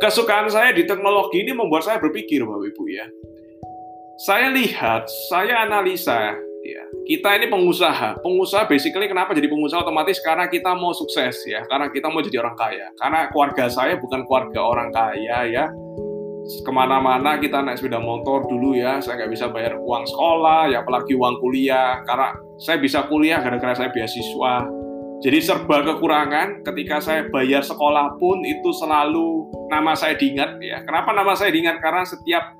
kesukaan saya di teknologi ini membuat saya berpikir, Bapak Ibu ya. Saya lihat, saya analisa, ya. Kita ini pengusaha. Pengusaha basically kenapa jadi pengusaha otomatis karena kita mau sukses ya, karena kita mau jadi orang kaya. Karena keluarga saya bukan keluarga orang kaya ya. Ke mana-mana kita naik sepeda motor dulu ya, saya nggak bisa bayar uang sekolah, ya apalagi uang kuliah. Karena saya bisa kuliah gara-gara saya beasiswa. Jadi serba kekurangan ketika saya bayar sekolah pun itu selalu nama saya diingat ya. Kenapa nama saya diingat? Karena setiap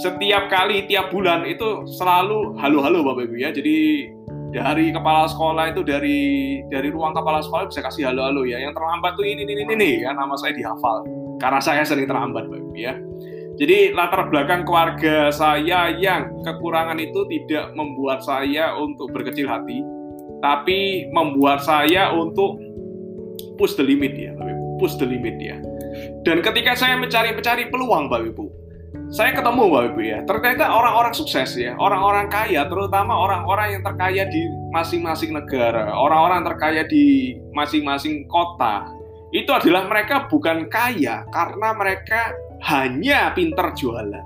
setiap kali tiap bulan itu selalu halo-halo Bapak Ibu ya. Jadi dari kepala sekolah itu dari dari ruang kepala sekolah bisa kasih halo-halo ya. Yang terlambat tuh ini ini ini, ini ya nama saya dihafal. Karena saya sering terlambat Bapak Ibu ya. Jadi latar belakang keluarga saya yang kekurangan itu tidak membuat saya untuk berkecil hati, tapi membuat saya untuk push the limit ya, Bapak Ibu. Push the limit ya. Dan ketika saya mencari-mencari peluang, Bapak Ibu, saya ketemu Bapak Ibu ya, ternyata orang-orang sukses ya, orang-orang kaya, terutama orang-orang yang terkaya di masing-masing negara, orang-orang terkaya di masing-masing kota, itu adalah mereka bukan kaya karena mereka hanya pinter jualan.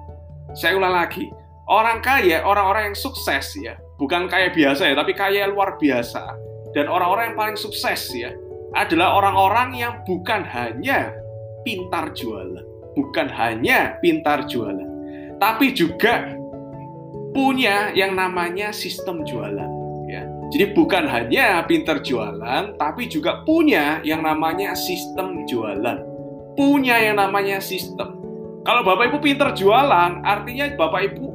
Saya ulang lagi, orang kaya, orang-orang yang sukses ya, bukan kaya biasa ya, tapi kaya luar biasa. Dan orang-orang yang paling sukses ya, adalah orang-orang yang bukan hanya pintar jualan bukan hanya pintar jualan, tapi juga punya yang namanya sistem jualan. Ya. Jadi bukan hanya pintar jualan, tapi juga punya yang namanya sistem jualan. Punya yang namanya sistem. Kalau Bapak Ibu pintar jualan, artinya Bapak Ibu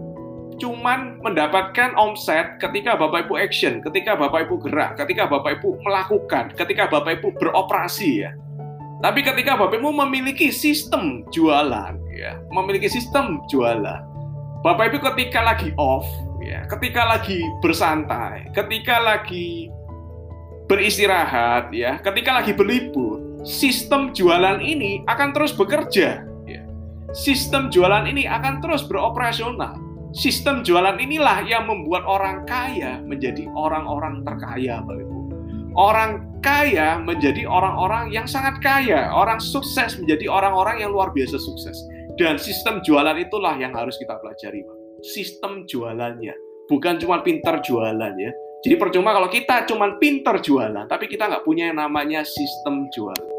cuman mendapatkan omset ketika Bapak Ibu action, ketika Bapak Ibu gerak, ketika Bapak Ibu melakukan, ketika Bapak Ibu beroperasi ya. Tapi ketika Bapak Ibu memiliki sistem jualan, ya, memiliki sistem jualan, Bapak Ibu ketika lagi off, ya, ketika lagi bersantai, ketika lagi beristirahat, ya, ketika lagi berlibur, sistem jualan ini akan terus bekerja. Ya. Sistem jualan ini akan terus beroperasional. Sistem jualan inilah yang membuat orang kaya menjadi orang-orang terkaya, Bapak Ibu. Orang kaya menjadi orang-orang yang sangat kaya, orang sukses menjadi orang-orang yang luar biasa sukses. Dan sistem jualan itulah yang harus kita pelajari, Pak. Sistem jualannya, bukan cuma pintar jualan ya. Jadi percuma kalau kita cuma pintar jualan, tapi kita nggak punya yang namanya sistem jualan.